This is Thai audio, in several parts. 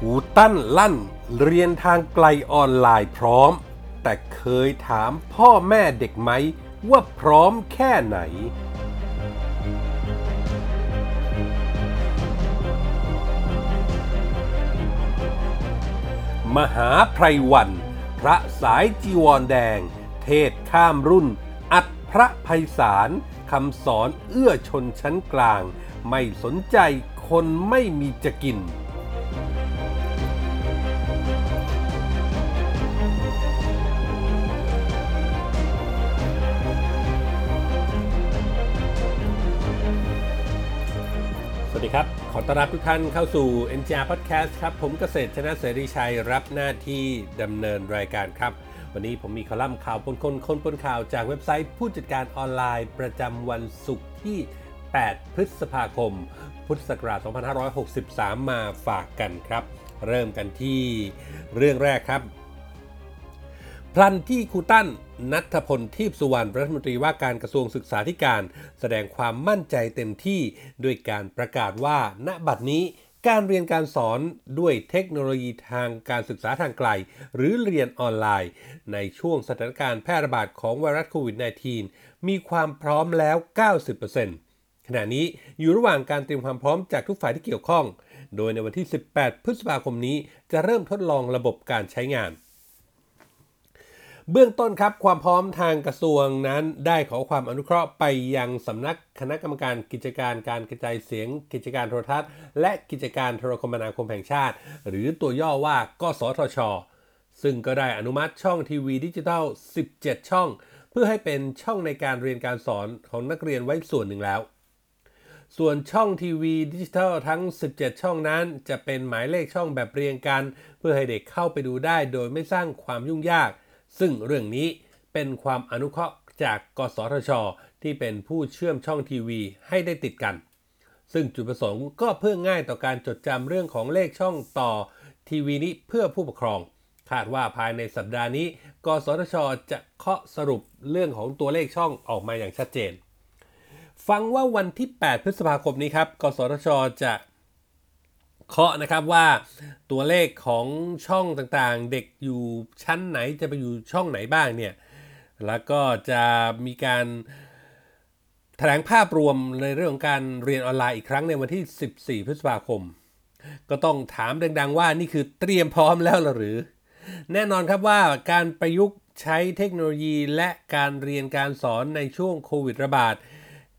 ครูตั้นลั่น เรียนทางไกลออนไลน์พร้อม แต่เคยถามพ่อแม่เด็กไหม ว่าพร้อมแค่ไหน มหาไพรวัน พระสายจีวรแดง เทศข้ามรุ่น อัดพระไพศาลคำสอนเอื้อชนชั้นกลาง ไม่สนใจคนไม่มีจะกิน วัสดีครับ ขอต้อนรับทุกท่านเข้าสู่ NGR Podcast ครับ ผมเกษตรชนะเสรีชัยรับหน้าที่ดำเนินรายการครับ วันนี้ผมมีคอลัมน์ข่าวปนคนคนปนข่าวจากเว็บไซต์ผู้จัดการออนไลน์ประจำวันศุกร์ที่ 8 พฤษภาคม พุทธศักราช 2563 มาฝากกันครับ เริ่มกันที่เรื่องแรกครับ พลันที่ครูตั้นนัทพลทีพสุวรรณรัฐมนตรีว่าการกระทรวงศึกษาธิการ แสดงความมั่นใจเต็มที่ด้วยการประกาศว่า ณบัดนี้การเรียนการสอนด้วยเทคโนโลยีทางการศึกษาทางไกล หรือเรียนออนไลน์ ในช่วงสถานการณ์แพร่ระบาดของไวรัสโควิด -19 มีความพร้อมแล้ว 90%ขณะนี้อยู่ระหว่างการเตรียมความพร้อมจากทุกฝ่ายที่เกี่ยวข้อง โดยในวันที่ 18 พฤษภาคมนี้จะเริ่มทดลองระบบการใช้งาน เบื้องต้นครับความพร้อมทางกระทรวงนั้นได้ขอความอนุเคราะห์ไปยังสำนักคณะกรรมการกิจการการกระจายเสียง กิจการโทรทัศน์ และกิจการโทรคมนาคมแห่งชาติ หรือตัวย่อว่ากสทช ซึ่งก็ได้อนุมัติช่องทีวีดิจิทัล 17 ช่อง เพื่อให้เป็นช่องในการเรียนการสอนของนักเรียนไว้ส่วนหนึ่งแล้ว ส่วนช่องทีวีดิจิทัลทั้ง 17 ช่องนั้น จะเป็นหมายเลขช่องแบบเรียงกัน เพื่อให้เด็กเข้าไปดูได้โดยไม่สร้างความยุ่งยาก ซึ่งเรื่องนี้เป็นความอนุเคราะห์จากกสทช ที่เป็นผู้เชื่อมช่องทีวีให้ได้ติดกัน ซึ่งจุดประสงค์ก็เพื่อง่ายต่อการจดจำเรื่องของเลขช่องต่อทีวีนี้เพื่อผู้ปกครอง คาดว่าภายในสัปดาห์นี้ กสทช จะเคาะสรุปเรื่องของตัวเลขช่องออกมาอย่างชัดเจน ฟังว่าวันที่ 8 พฤษภาคมนี้ครับ กสทช จะ เคาะนะครับว่าตัวเลขของช่องต่างๆ เด็กอยู่ชั้นไหนจะไปอยู่ช่องไหนบ้างเนี่ย แล้วก็จะมีการแถลงภาพรวมในเรื่องของการเรียนออนไลน์อีกครั้งในวันที่ 14 พฤษภาคม ก็ต้องถามดังๆว่านี่คือเตรียมพร้อมแล้วหรือ แน่นอนครับว่าการประยุกต์ใช้เทคโนโลยีและการเรียนการสอนในช่วงโควิดระบาด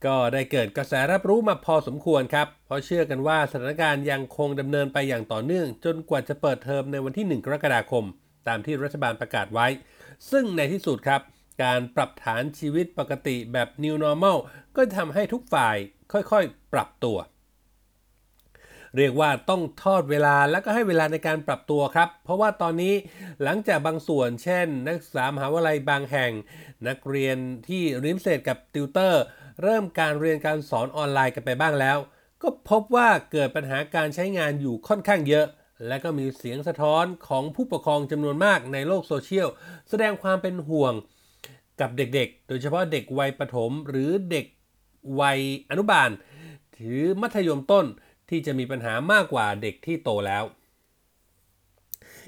ก็ได้เกิดกระแสรับรู้มาพอสมควรครับ เพราะเชื่อกันว่าสถานการณ์ยังคงดำเนินไปอย่างต่อเนื่อง จนกว่าจะเปิดเทอมในวันที่ 1 กรกฎาคม ตามที่รัฐบาลประกาศไว้ ซึ่งในที่สุดครับ การปรับฐานชีวิตปกติแบบ New Normal ก็ทำให้ทุกฝ่ายค่อยๆ ปรับตัว เรียกว่าต้องทอดเวลาแล้วก็ให้เวลาในการปรับตัวครับ เพราะว่าตอนนี้หลังจากบางส่วน เช่น นักศึกษามหาวิทยาลัยบางแห่ง นักเรียนที่เรียนพิเศษกับติวเตอร์ เริ่มการเรียนการสอนออนไลน์กันไปบ้างแล้ว ก็พบว่าเกิดปัญหาการใช้งานอยู่ค่อนข้างเยอะ และก็มีเสียงสะท้อนของผู้ปกครองจำนวนมากในโลกโซเชียล แสดงความเป็นห่วงกับเด็กๆ โดยเฉพาะเด็กวัยประถม หรือเด็กวัยอนุบาล หรือมัธยมต้นที่จะมีปัญหามากกว่าเด็กที่โตแล้ว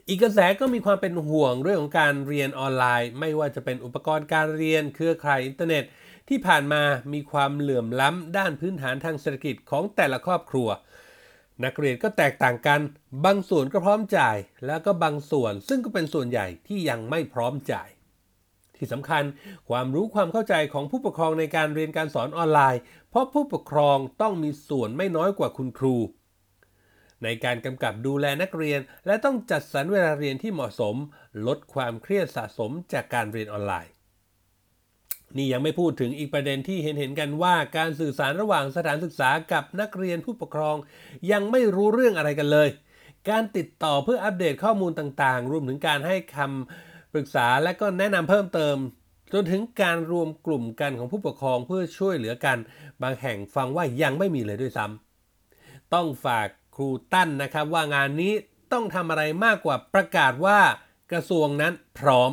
อีกกระแสก็มีความเป็นห่วงเรื่องของการเรียนออนไลน์ ไม่ว่าจะเป็นอุปกรณ์การเรียนเครือข่ายอินเทอร์เน็ต ที่ผ่านมามีความเหลื่อมล้ำด้านพื้นฐานทางเศรษฐกิจของแต่ละครอบครัว นักเรียนก็แตกต่างกัน บางส่วนก็พร้อมจ่าย แล้วก็บางส่วนซึ่งก็เป็นส่วนใหญ่ที่ยังไม่พร้อมจ่าย ที่สำคัญความรู้ความเข้าใจของผู้ปกครองในการเรียนการสอนออนไลน์ เพราะผู้ปกครองต้องมีส่วนไม่น้อยกว่าคุณครู ในการกำกับดูแลนักเรียน และต้องจัดสรรเวลาเรียนที่เหมาะสม ลดความเครียดสะสมจากการเรียนออนไลน์ นี่ยังไม่พูดถึงอีกประเด็นที่เห็นเห็นกันว่าการสื่อสารระหว่างสถานศึกษากับนักเรียนผู้ปกครอง ยังไม่รู้เรื่องอะไรกันเลย การติดต่อเพื่ออัปเดตข้อมูลต่างๆ รวมถึงการให้คำปรึกษาและก็แนะนำเพิ่มเติม จนถึงการรวมกลุ่มกันของผู้ปกครองเพื่อช่วยเหลือกัน บางแห่งฟังว่ายังไม่มีเลยด้วยซ้ำต้องฝากครูตั้นนะครับว่างานนี้ต้องทำอะไรมากกว่าประกาศว่ากระทรวงนั้นพร้อม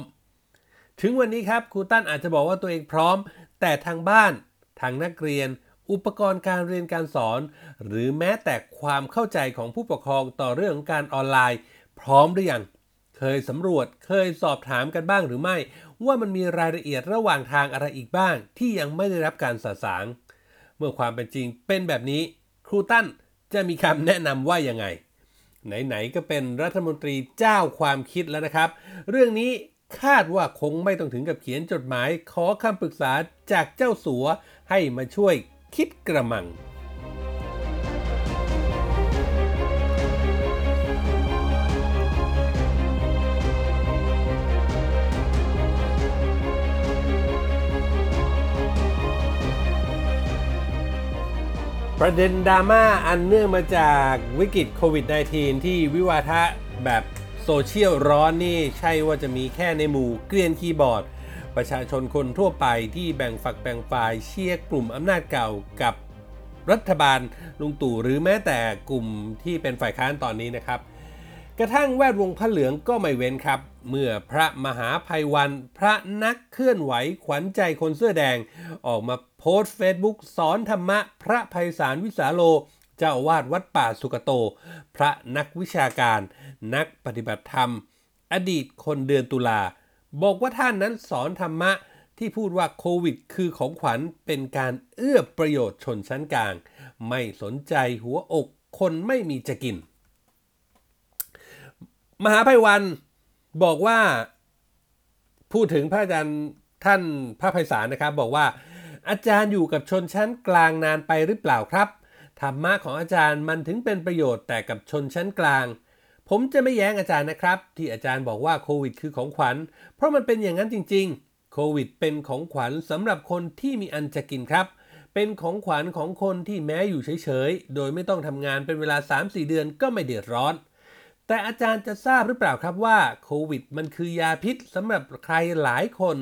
ถึงวันนี้ครับครูตั้นอาจจะบอกว่าตัวเองพร้อม แต่ทางบ้าน ทางนักเรียน อุปกรณ์การเรียนการสอน หรือแม้แต่ความเข้าใจของผู้ปกครองต่อเรื่องของการออนไลน์ พร้อมหรือยังเคยสำรวจเคยสอบถามกันบ้างหรือไม่ ว่ามันมีรายละเอียดระหว่างทางอะไรอีกบ้าง ที่ยังไม่ได้รับการสะสาง เมื่อความเป็นจริงเป็นแบบนี้ ครูตั้นจะมีคำแนะนำว่ายังไง ไหนๆก็เป็นรัฐมนตรีเจ้าความคิดแล้วนะครับ เรื่องนี้ คาดว่าคงไม่ต้องถึงกับเขียนจดหมาย ขอคำปรึกษาจากเจ้าสัวให้มาช่วยคิดกระมัง ประเด็นดราม่าอันเนื่องมาจากวิกฤตโควิด -19 ที่วิวาทะแบบ โซเชียลร้อนนี่ใช่ว่าจะมีแค่ในหมู่เกลียนคีย์บอร์ด ประชาชนคนทั่วไปที่แบ่งฝักแบ่งฝ่ายเชียร์กลุ่มอำนาจเก่ากับรัฐบาลลุงตู่หรือแม้แต่กลุ่มที่เป็นฝ่ายค้านตอนนี้นะครับ กระทั่งแวดวงพระเหลืองก็ไม่เว้นครับ เมื่อพระมหาภัยวันพระนักเคลื่อนไหวขวัญใจคนเสื้อแดง ออกมาโพสต์เฟซบุ๊กสอนธรรมะ พระภัยสารวิสาโล เจ้าวาสวัดป่าสุกโต พระนักวิชาการ นักปฏิบัติธรรม อดีตคนเดือนตุลา บอกว่าท่านนั้นสอนธรรมะที่พูดว่าโควิดคือของขวัญเป็นการเอื้อประโยชน์ชนชั้นกลาง ไม่สนใจหัวอกคนไม่มีจะกิน มหาภัยวันบอกว่า พูดถึงพระอาจารย์ท่านพระภัยสารนะครับ บอกว่า อาจารย์อยู่กับชนชั้นกลางนานไปหรือเปล่าครับธรรมะของอาจารย์มันถึงเป็นประโยชน์แต่กับชนชั้นกลาง ผมจะไม่แย้งอาจารย์นะครับ ที่อาจารย์บอกว่าโควิดคือของขวัญ เพราะมันเป็นอย่างนั้นจริง ๆ โควิดเป็นของขวัญสำหรับคนที่มีอันจะกินครับ เป็นของขวัญของคนที่แม้อยู่เฉยๆ โดยไม่ต้องทำงานเป็นเวลา 3-4 เดือนก็ไม่เดือดร้อน แต่อาจารย์จะทราบหรือเปล่าครับว่าโควิดมันคือยาพิษสำหรับใครหลายคน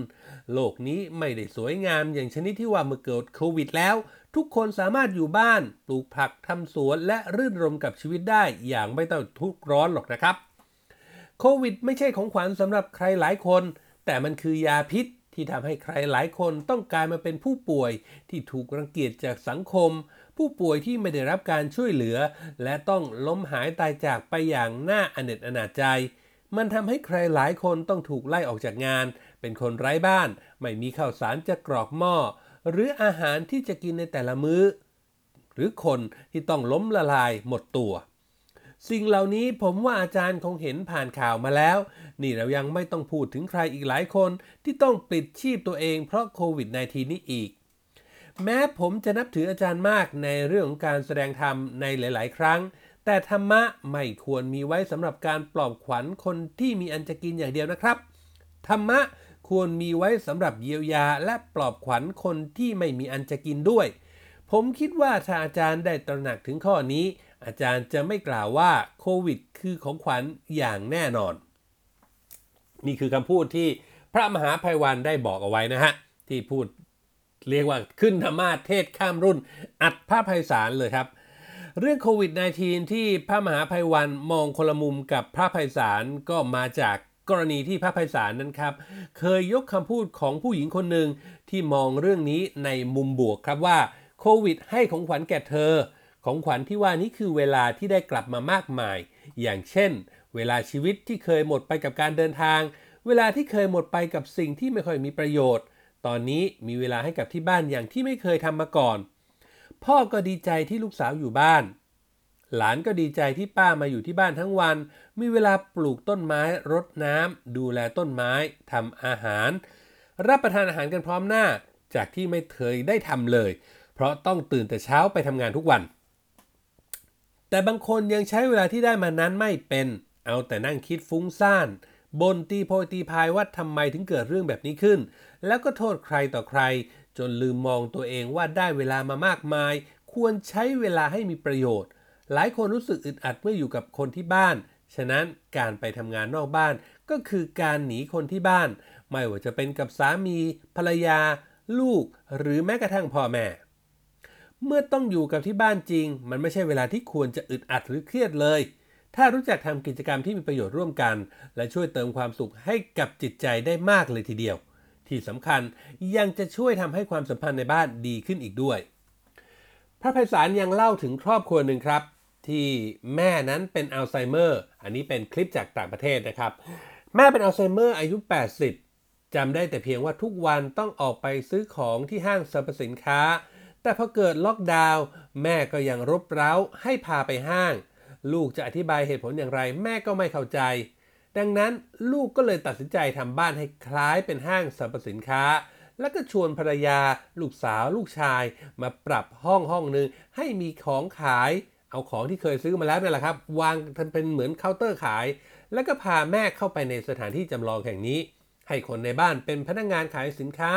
โลกนี้ไม่ได้สวยงามอย่างชนิดที่ว่าเมื่อเกิดโควิดแล้ว ทุกคนสามารถอยู่บ้าน ปลูกผักทำสวน และรื่นรมกับชีวิตได้อย่างไม่ต้องทุกข์ร้อนหรอกนะครับ โควิดไม่ใช่ของขวัญสำหรับใครหลายคน แต่มันคือยาพิษที่ทำให้ใครหลายคนต้องกลายมาเป็นผู้ป่วย ที่ถูกรังเกียจจากสังคม ผู้ป่วยที่ไม่ได้รับการช่วยเหลือ และต้องล้มหายตายจากไปอย่างน่าอเนจอนาจใจ มันทำให้ใครหลายคนต้องถูกไล่ออกจากงาน เป็นคนไร้บ้าน ไม่มีข้าวสารจะกรอกหม้อ หรืออาหารที่จะกินในแต่ละมื้อ หรือคนที่ต้องล้มละลายหมดตัว สิ่งเหล่านี้ผมว่าอาจารย์คงเห็นผ่านข่าวมาแล้ว นี่เรายังไม่ต้องพูดถึงใครอีกหลายคนที่ต้องปลิดชีพตัวเองเพราะโควิด -19 นี้อีก แม้ผมจะนับถืออาจารย์มากในเรื่องของการแสดงธรรมในหลาย ๆ ครั้งแต่ธรรมะไม่ควรมีไว้สำหรับการปลอบขวัญคนที่มีอันจะกินอย่างเดียวนะครับ ธรรมะ ควรมีไว้สำหรับเยียวยาและปลอบขวัญคนที่ไม่มีอันจะกินด้วย ผมคิดว่าถ้าอาจารย์ได้ตระหนักถึงข้อนี้ อาจารย์จะไม่กล่าวว่าโควิดคือของขวัญอย่างแน่นอน นี่คือคำพูดที่พระมหาภัยวันได้บอกเอาไว้นะฮะ ที่พูดเรียกว่าขึ้นธรรมาเทศข้ามรุ่น อัดพระภัยสารเลยครับ เรื่องโควิด -19 ที่พระมหาภัยวันมองคนละมุมกับพระภัยสารก็มาจาก กรณีที่พระภัยสารนั้นครับ เคยยกคำพูดของผู้หญิงคนหนึ่งที่มองเรื่องนี้ในมุมบวกครับว่าโควิดให้ของขวัญแก่เธอ ของขวัญที่ว่านี้คือเวลาที่ได้กลับมามากมาย อย่างเช่น เวลาชีวิตที่เคยหมดไปกับการเดินทาง เวลาที่เคยหมดไปกับสิ่งที่ไม่ค่อยมีประโยชน์ ตอนนี้มีเวลาให้กับที่บ้านอย่างที่ไม่เคยทำมาก่อน พ่อก็ดีใจที่ลูกสาวอยู่บ้าน หลานก็ดีใจที่ป้ามาอยู่ที่บ้านทั้งวัน มีเวลาปลูกต้นไม้รดน้ำดูแลต้นไม้ทำอาหาร รับประทานอาหารกันพร้อมหน้า จากที่ไม่เคยได้ทำเลย เพราะต้องตื่นแต่เช้าไปทำงานทุกวัน แต่บางคนยังใช้เวลาที่ได้มานั้นไม่เป็น เอาแต่นั่งคิดฟุ้งซ่านบนตีโพยตีพายว่าทำไมถึงเกิดเรื่องแบบนี้ขึ้น แล้วก็โทษใครต่อใคร จนลืมมองตัวเองว่าได้เวลามามากมาย ควรใช้เวลาให้มีประโยชน์ หลายคนรู้สึกอึดอัดเมื่ออยู่กับคนที่บ้าน ฉะนั้นการไปทำงานนอกบ้านก็คือการหนีคนที่บ้าน ไม่ว่าจะเป็นกับสามี ภรรยา ลูก หรือแม้กระทั่งพ่อแม่ เมื่อต้องอยู่กับที่บ้านจริง มันไม่ใช่เวลาที่ควรจะอึดอัดหรือเครียดเลย ถ้ารู้จักทำกิจกรรมที่มีประโยชน์ร่วมกัน และช่วยเติมความสุขให้กับจิตใจได้มากเลยทีเดียว ที่สำคัญยังจะช่วยทำให้ความสัมพันธ์ในบ้านดีขึ้นอีกด้วย พระไพศาลยังเล่าถึงครอบครัวหนึ่งครับ ที่แม่นั้นเป็นอัลไซเมอร์อันนี้เป็นคลิปจากต่างประเทศนะครับ แม่เป็นอัลไซเมอร์อายุ 80จำได้แต่เพียงว่าทุกวันต้องออกไปซื้อของที่ห้างสรรพสินค้า แต่พอเกิดล็อกดาวน์แม่ก็ยังรบเร้าให้พาไปห้าง ลูกจะอธิบายเหตุผลอย่างไร แม่ก็ไม่เข้าใจ ดังนั้นลูกก็เลยตัดสินใจทำบ้านให้คล้ายเป็นห้างสรรพสินค้าแล้วก็ชวนภรรยา ลูกสาวลูกชาย มาปรับห้องห้องหนึ่งให้มีของขาย เอาของที่เคยซื้อมาแล้วนั่นแหละครับ วางทันเป็นเหมือนเคาน์เตอร์ขาย แล้วก็พาแม่เข้าไปในสถานที่จำลองแห่งนี้ ให้คนในบ้านเป็นพนักงานขายสินค้า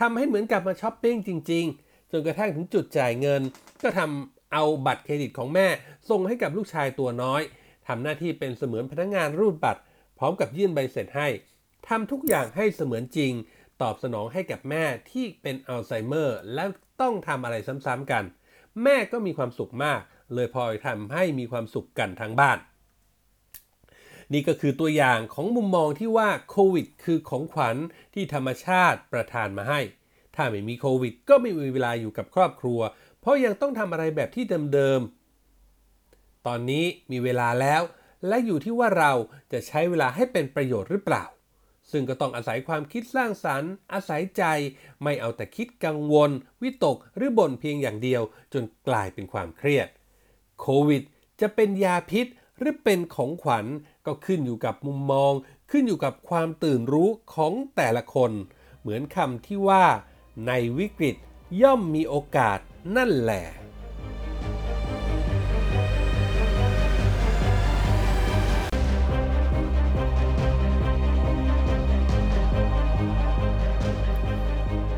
ทำให้เหมือนกับมาช้อปปิ้งจริง ๆ จนกระทั่งถึงจุดจ่ายเงิน ก็ทำเอาบัตรเครดิตของแม่ ส่งให้กับลูกชายตัวน้อยทำหน้าที่เป็นเสมือนพนักงานรูดบัตร พร้อมกับยื่นใบเสร็จให้ทำทุกอย่างให้เสมือนจริง ตอบสนองให้กับแม่ที่เป็นอัลไซเมอร์ แล้วต้องทำอะไรซ้ำๆกัน แม่ก็มีความสุขมาก เลยพลอยทำให้มีความสุขกันทั้งบ้าน นี่ก็คือตัวอย่างของมุมมองที่ว่าโควิดคือของขวัญที่ธรรมชาติประทานมาให้ ถ้าไม่มีโควิด ก็ไม่มีเวลาอยู่กับครอบครัว เพราะยังต้องทำอะไรแบบที่เดิมๆ ตอนนี้มีเวลาแล้ว และอยู่ที่ว่าเราจะใช้เวลาให้เป็นประโยชน์หรือเปล่าซึ่งก็ต้องอาศัยความคิดสร้างสรรค์ อาศัยใจ ไม่เอาแต่คิดกังวล วิตกหรือบ่นเพียงอย่างเดียว จนกลายเป็นความเครียด โควิด จะเป็นยาพิษหรือเป็นของขวัญก็ขึ้นอยู่กับมุมมอง ขึ้นอยู่กับความตื่นรู้ของแต่ละคน เหมือนคำที่ว่า ในวิกฤตย่อมมีโอกาสนั่นแหละ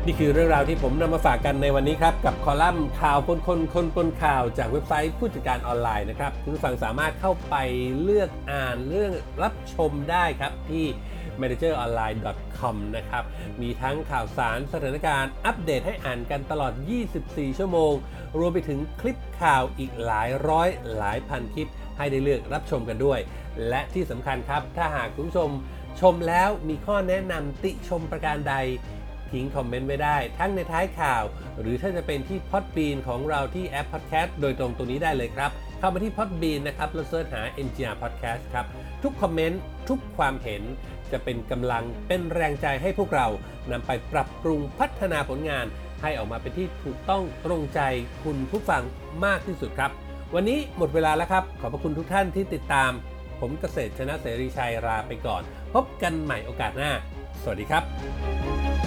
นี่คือเรื่องราวที่ผมนำมาฝากกันในวันนี้ครับ กับคอลัมน์ข่าวปนคนคนปนข่าวจากเว็บไซต์ผู้จัดการออนไลน์นะครับ คุณผู้ฟังสามารถเข้าไปเลือกอ่านเรื่องรับชมได้ครับที่ manageronline.com นะครับ มีทั้งข่าวสารสถานการณ์อัปเดตให้อ่านกันตลอด 24 ชั่วโมง รวมไปถึงคลิปข่าวอีกหลายร้อยหลายพันคลิปให้ได้เลือกรับชมกันด้วย และที่สำคัญครับ ถ้าหากคุณผู้ชมชมแล้วมีข้อแนะนำติชมประการใด ทิ้งคอมเมนต์ไว้ได้ ทั้งในท้ายข่าว หรือถ้าจะเป็นที่พอดบีนของเราที่แอป Podcast โดยตรงตรงนี้ได้เลยครับ เข้ามาที่พอดบีนนะครับแล้วเสิร์ชหา NGR Podcast ครับ ทุกคอมเมนต์ทุกความเห็นจะเป็นกำลังเป็นแรงใจให้พวกเรานำไปปรับปรุงพัฒนาผลงาน ให้ออกมาเป็นที่ถูกต้องตรงใจคุณผู้ฟังมากที่สุดครับ วันนี้หมดเวลาแล้วครับ ขอบพระคุณทุกท่านที่ติดตาม ผมเกษตรชนะเสรีชัยลาไปก่อน พบกันใหม่โอกาสหน้า สวัสดีครับ